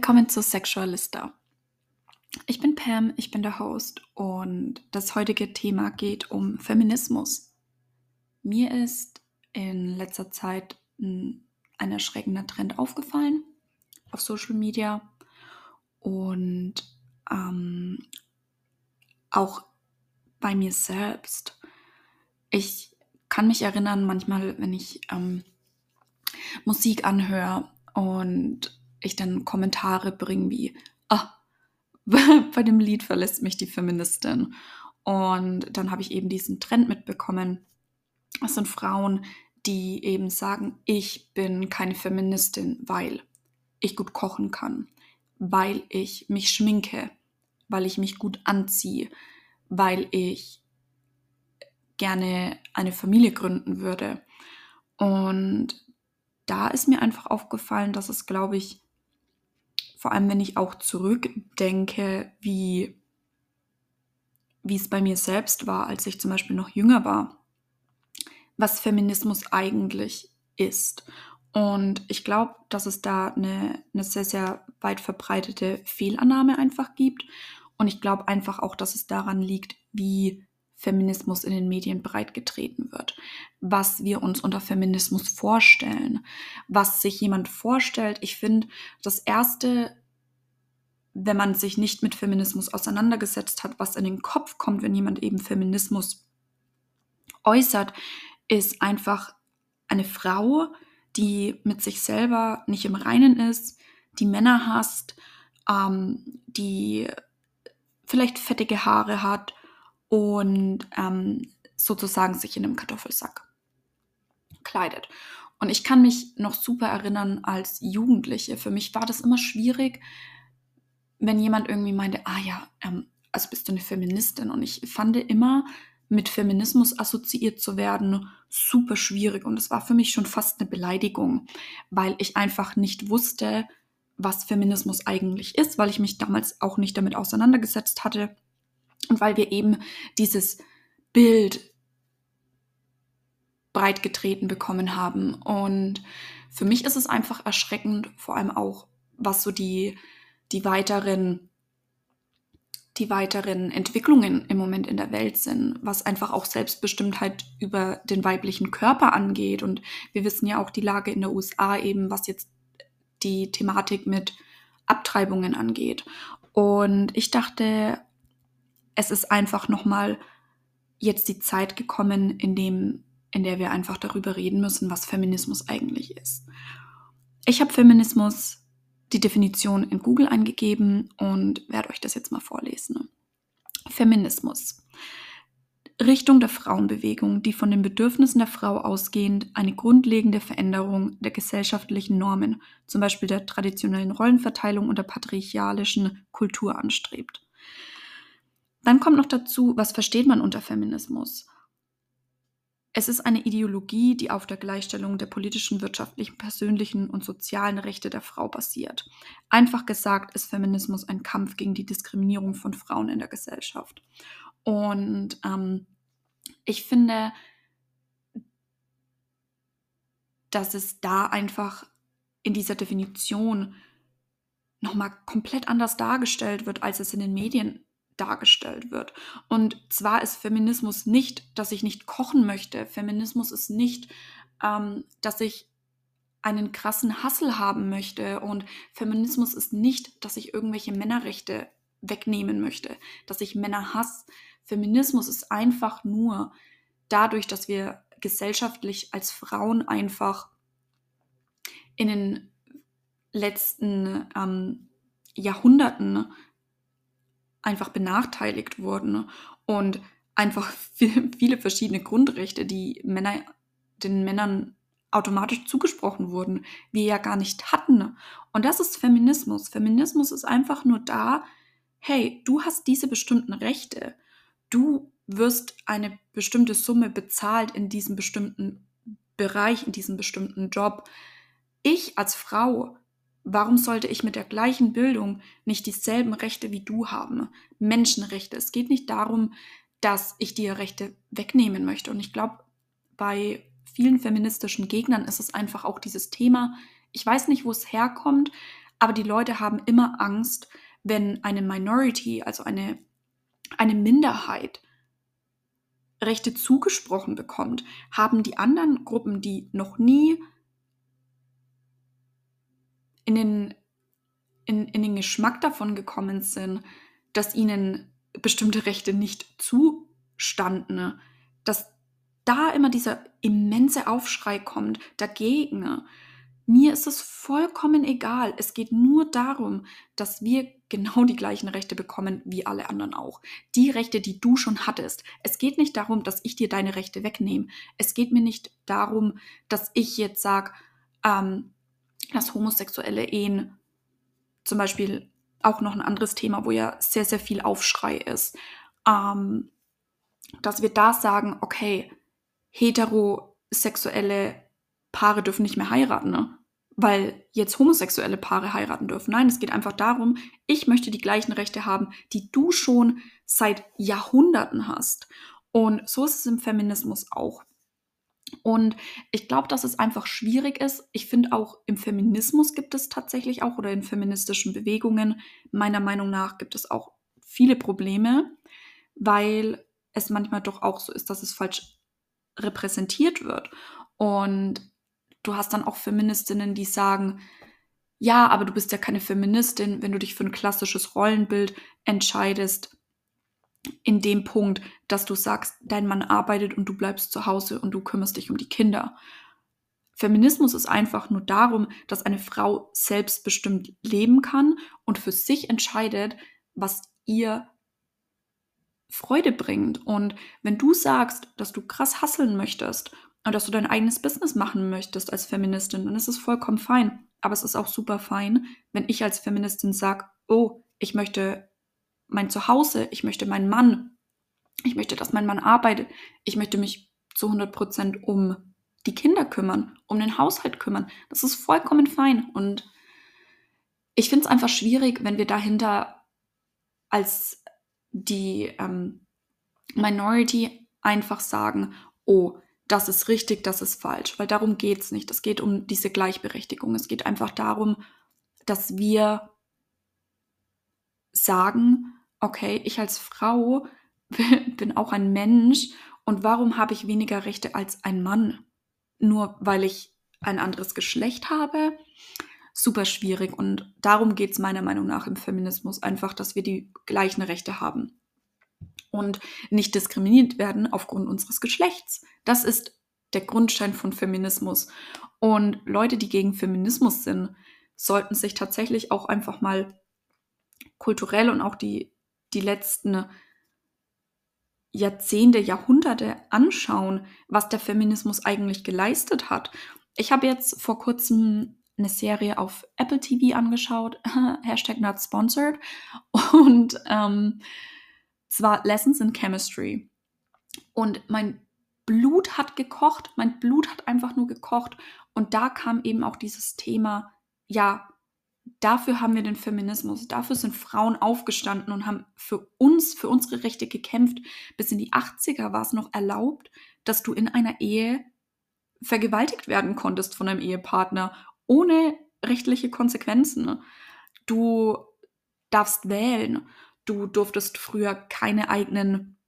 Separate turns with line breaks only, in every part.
Willkommen zu Sexualista. Ich bin Pam, ich bin der Host und das heutige Thema geht um Feminismus. Mir ist in letzter Zeit ein erschreckender Trend aufgefallen auf Social Media und ähm, auch bei mir selbst. Ich kann mich erinnern, manchmal, wenn ich ähm, Musik anhöre und ich dann Kommentare bringe wie, ah, bei dem Lied verlässt mich die Feministin. Und dann habe ich eben diesen Trend mitbekommen. Es sind Frauen, die eben sagen, ich bin keine Feministin, weil ich gut kochen kann, weil ich mich schminke, weil ich mich gut anziehe, weil ich gerne eine Familie gründen würde. Und da ist mir einfach aufgefallen, dass es, glaube ich, vor allem wenn ich auch zurückdenke, wie, wie es bei mir selbst war, als ich zum Beispiel noch jünger war, was Feminismus eigentlich ist. Und ich glaube, dass es da eine, eine sehr, sehr weit verbreitete Fehlannahme einfach gibt. Und ich glaube einfach auch, dass es daran liegt, wie Feminismus in den Medien breitgetreten wird, was wir uns unter Feminismus vorstellen, was sich jemand vorstellt. Ich finde, das Erste, wenn man sich nicht mit Feminismus auseinandergesetzt hat, was in den Kopf kommt, wenn jemand eben Feminismus äußert, ist einfach eine Frau, die mit sich selber nicht im Reinen ist, die Männer hasst, ähm, die vielleicht fettige Haare hat und ähm, sozusagen sich in einem Kartoffelsack kleidet. Und ich kann mich noch super erinnern als Jugendliche. Für mich war das immer schwierig, wenn jemand irgendwie meinte, ah ja, ähm, also bist du eine Feministin. Und ich fand immer, mit Feminismus assoziiert zu werden, super schwierig. Und es war für mich schon fast eine Beleidigung, weil ich einfach nicht wusste, was Feminismus eigentlich ist, weil ich mich damals auch nicht damit auseinandergesetzt hatte und weil wir eben dieses Bild breit getreten bekommen haben. Und für mich ist es einfach erschreckend, vor allem auch, was so die, die weiteren die weiteren Entwicklungen im Moment in der Welt sind, was einfach auch Selbstbestimmtheit über den weiblichen Körper angeht. Und wir wissen ja auch die Lage in der USA eben, was jetzt die Thematik mit Abtreibungen angeht. Und ich dachte, es ist einfach nochmal jetzt die Zeit gekommen, in, dem, in der wir einfach darüber reden müssen, was Feminismus eigentlich ist. Ich habe Feminismus, die Definition in Google eingegeben und werde euch das jetzt mal vorlesen. Feminismus. Richtung der Frauenbewegung, die von den Bedürfnissen der Frau ausgehend eine grundlegende Veränderung der gesellschaftlichen Normen, zum Beispiel der traditionellen Rollenverteilung und der patriarchalischen Kultur anstrebt. Dann kommt noch dazu, was versteht man unter Feminismus? Es ist eine Ideologie, die auf der Gleichstellung der politischen, wirtschaftlichen, persönlichen und sozialen Rechte der Frau basiert. Einfach gesagt ist Feminismus ein Kampf gegen die Diskriminierung von Frauen in der Gesellschaft. Und ähm, ich finde, dass es da einfach in dieser Definition nochmal komplett anders dargestellt wird, als es in den Medien dargestellt wird. Und zwar ist Feminismus nicht, dass ich nicht kochen möchte. Feminismus ist nicht, ähm, dass ich einen krassen Hassel haben möchte. Und Feminismus ist nicht, dass ich irgendwelche Männerrechte wegnehmen möchte, dass ich Männer hasse. Feminismus ist einfach nur dadurch, dass wir gesellschaftlich als Frauen einfach in den letzten ähm, Jahrhunderten einfach benachteiligt wurden und einfach viele verschiedene Grundrechte, die Männer, den Männern automatisch zugesprochen wurden, wir ja gar nicht hatten. Und das ist Feminismus. Feminismus ist einfach nur da, hey, du hast diese bestimmten Rechte. Du wirst eine bestimmte Summe bezahlt in diesem bestimmten Bereich, in diesem bestimmten Job. Ich als Frau Warum sollte ich mit der gleichen Bildung nicht dieselben Rechte wie du haben? Menschenrechte. Es geht nicht darum, dass ich dir Rechte wegnehmen möchte. Und ich glaube, bei vielen feministischen Gegnern ist es einfach auch dieses Thema, ich weiß nicht, wo es herkommt, Aber die Leute haben immer Angst, wenn eine Minority, also eine, eine Minderheit, Rechte zugesprochen bekommt, haben die anderen Gruppen, die noch nie in den, in, in den Geschmack davon gekommen sind, dass ihnen bestimmte Rechte nicht zustanden, dass da immer dieser immense Aufschrei kommt dagegen. Mir ist es vollkommen egal. Es geht nur darum, dass wir genau die gleichen Rechte bekommen wie alle anderen auch. Die Rechte, die du schon hattest. Es geht nicht darum, dass ich dir deine Rechte wegnehme. Es geht mir nicht darum, dass ich jetzt sage, ähm, dass homosexuelle Ehen zum Beispiel auch noch ein anderes Thema, wo ja sehr, sehr viel Aufschrei ist, ähm, dass wir da sagen, okay, heterosexuelle Paare dürfen nicht mehr heiraten. Ne? weil jetzt homosexuelle Paare heiraten dürfen. Nein, es geht einfach darum, ich möchte die gleichen Rechte haben, die du schon seit Jahrhunderten hast. Und so ist es im Feminismus auch. Und ich glaube, dass es einfach schwierig ist. Ich finde auch im Feminismus gibt es tatsächlich auch oder in feministischen Bewegungen, meiner Meinung nach, gibt es auch viele Probleme, weil es manchmal doch auch so ist, dass es falsch repräsentiert wird. Und du hast dann auch Feministinnen, die sagen, ja, aber du bist ja keine Feministin, wenn du dich für ein klassisches Rollenbild entscheidest, in dem Punkt, dass du sagst, dein Mann arbeitet und du bleibst zu Hause und du kümmerst dich um die Kinder. Feminismus ist einfach nur darum, dass eine Frau selbstbestimmt leben kann und für sich entscheidet, was ihr Freude bringt. Und wenn du sagst, dass du krass hasseln möchtest und dass du dein eigenes Business machen möchtest als Feministin, dann ist es vollkommen fein. Aber es ist auch super fein, wenn ich als Feministin sage, oh, ich möchte mein Zuhause, ich möchte meinen Mann, ich möchte, dass mein Mann arbeitet, ich möchte mich zu 100 Prozent um die Kinder kümmern, um den Haushalt kümmern. Das ist vollkommen fein. Und ich finde es einfach schwierig, wenn wir dahinter als die ähm, Minority einfach sagen, oh, das ist richtig, das ist falsch, weil darum geht es nicht. Es geht um diese Gleichberechtigung. Es geht einfach darum, dass wir sagen, okay, ich als Frau bin auch ein Mensch und warum habe ich weniger Rechte als ein Mann? Nur weil ich ein anderes Geschlecht habe? Super schwierig und darum geht es meiner Meinung nach im Feminismus einfach, dass wir die gleichen Rechte haben und nicht diskriminiert werden aufgrund unseres Geschlechts. Das ist der Grundstein von Feminismus. Und Leute, die gegen Feminismus sind, sollten sich tatsächlich auch einfach mal kulturell und auch die, die letzten Jahrzehnte, Jahrhunderte anschauen, was der Feminismus eigentlich geleistet hat. Ich habe jetzt vor kurzem eine Serie auf Apple TV angeschaut, Hashtag not sponsored, und ähm, zwar Lessons in Chemistry. Und mein Blut hat gekocht, mein Blut hat einfach nur gekocht. Und da kam eben auch dieses Thema, ja, dafür haben wir den Feminismus, dafür sind Frauen aufgestanden und haben für uns, für unsere Rechte gekämpft. Bis in die 80er war es noch erlaubt, dass du in einer Ehe vergewaltigt werden konntest von einem Ehepartner, ohne rechtliche Konsequenzen. Du darfst wählen. Du durftest früher keine eigenen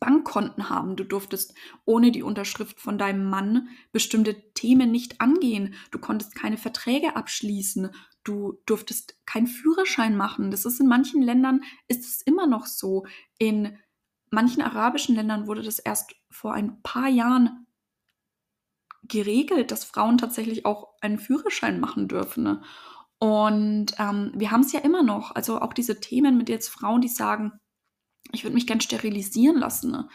Bankkonten haben. Du durftest ohne die Unterschrift von deinem Mann bestimmte Themen nicht angehen. Du konntest keine Verträge abschließen. Du durftest keinen Führerschein machen. Das ist in manchen Ländern ist es immer noch so. In manchen arabischen Ländern wurde das erst vor ein paar Jahren geregelt, dass Frauen tatsächlich auch einen Führerschein machen dürfen. Und ähm, wir haben es ja immer noch. Also auch diese Themen mit jetzt Frauen, die sagen, ich würde mich gern sterilisieren lassen. Ne?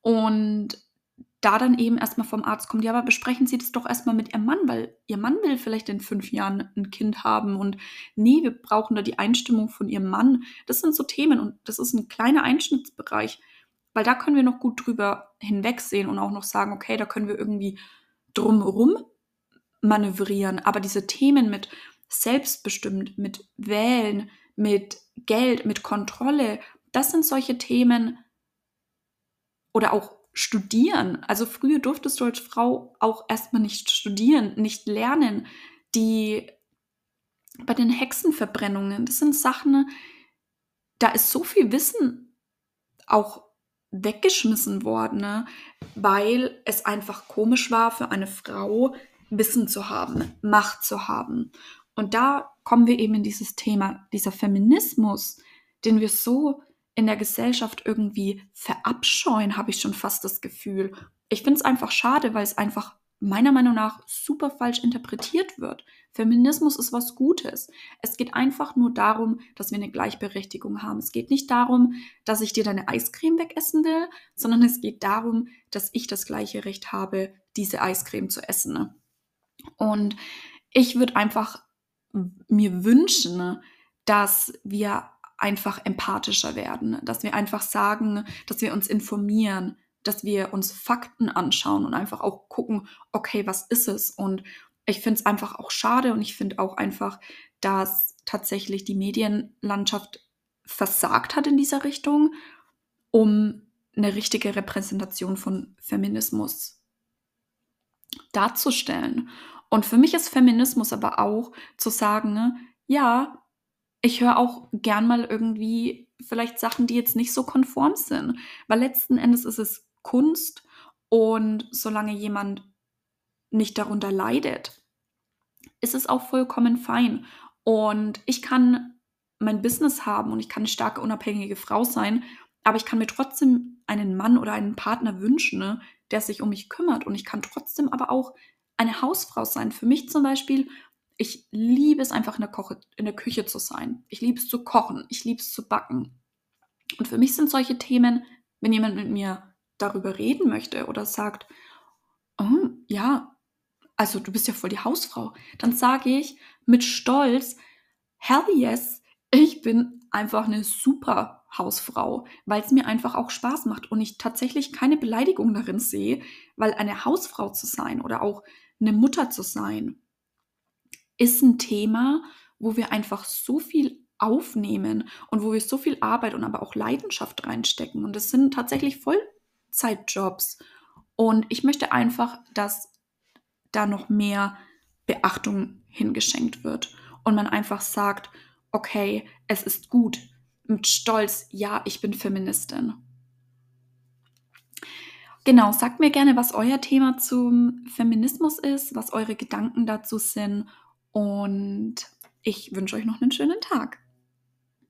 Und da dann eben erstmal vom Arzt kommt, ja, aber besprechen Sie das doch erstmal mit Ihrem Mann, weil Ihr Mann will vielleicht in fünf Jahren ein Kind haben und nee, wir brauchen da die Einstimmung von Ihrem Mann. Das sind so Themen und das ist ein kleiner Einschnittsbereich, weil da können wir noch gut drüber hinwegsehen und auch noch sagen, okay, da können wir irgendwie drumherum manövrieren. Aber diese Themen mit selbstbestimmt, mit Wählen, mit Geld, mit Kontrolle, das sind solche Themen oder auch studieren. Also früher durftest du als Frau auch erstmal nicht studieren, nicht lernen. Die bei den Hexenverbrennungen, das sind Sachen, da ist so viel Wissen auch weggeschmissen worden, ne? weil es einfach komisch war für eine Frau, Wissen zu haben, Macht zu haben. Und da kommen wir eben in dieses Thema, dieser Feminismus, den wir so in der Gesellschaft irgendwie verabscheuen, habe ich schon fast das Gefühl. Ich finde es einfach schade, weil es einfach meiner Meinung nach super falsch interpretiert wird. Feminismus ist was Gutes. Es geht einfach nur darum, dass wir eine Gleichberechtigung haben. Es geht nicht darum, dass ich dir deine Eiscreme wegessen will, sondern es geht darum, dass ich das gleiche Recht habe, diese Eiscreme zu essen. Und ich würde einfach mir wünschen, dass wir einfach empathischer werden, dass wir einfach sagen, dass wir uns informieren, dass wir uns Fakten anschauen und einfach auch gucken, okay, was ist es? Und ich finde es einfach auch schade und ich finde auch einfach, dass tatsächlich die Medienlandschaft versagt hat in dieser Richtung, um eine richtige Repräsentation von Feminismus darzustellen. Und für mich ist Feminismus aber auch zu sagen, ja, ich höre auch gern mal irgendwie vielleicht Sachen, die jetzt nicht so konform sind, weil letzten Endes ist es Kunst und solange jemand nicht darunter leidet, ist es auch vollkommen fein. Und ich kann mein Business haben und ich kann eine starke, unabhängige Frau sein, aber ich kann mir trotzdem einen Mann oder einen Partner wünschen, ne, der sich um mich kümmert. Und ich kann trotzdem aber auch eine Hausfrau sein. Für mich zum Beispiel, ich liebe es einfach in der, Koche, in der Küche zu sein. Ich liebe es zu kochen. Ich liebe es zu backen. Und für mich sind solche Themen, wenn jemand mit mir darüber reden möchte oder sagt, oh, ja, also du bist ja voll die Hausfrau, dann sage ich mit Stolz, hell yes, ich bin einfach eine super Hausfrau, weil es mir einfach auch Spaß macht und ich tatsächlich keine Beleidigung darin sehe, weil eine Hausfrau zu sein oder auch eine Mutter zu sein, ist ein Thema, wo wir einfach so viel aufnehmen und wo wir so viel Arbeit und aber auch Leidenschaft reinstecken. Und es sind tatsächlich voll Teilzeitjobs. Und ich möchte einfach, dass da noch mehr Beachtung hingeschenkt wird und man einfach sagt, okay, es ist gut, mit Stolz, ja, ich bin Feministin. Genau, sagt mir gerne, was euer Thema zum Feminismus ist, was eure Gedanken dazu sind und ich wünsche euch noch einen schönen Tag.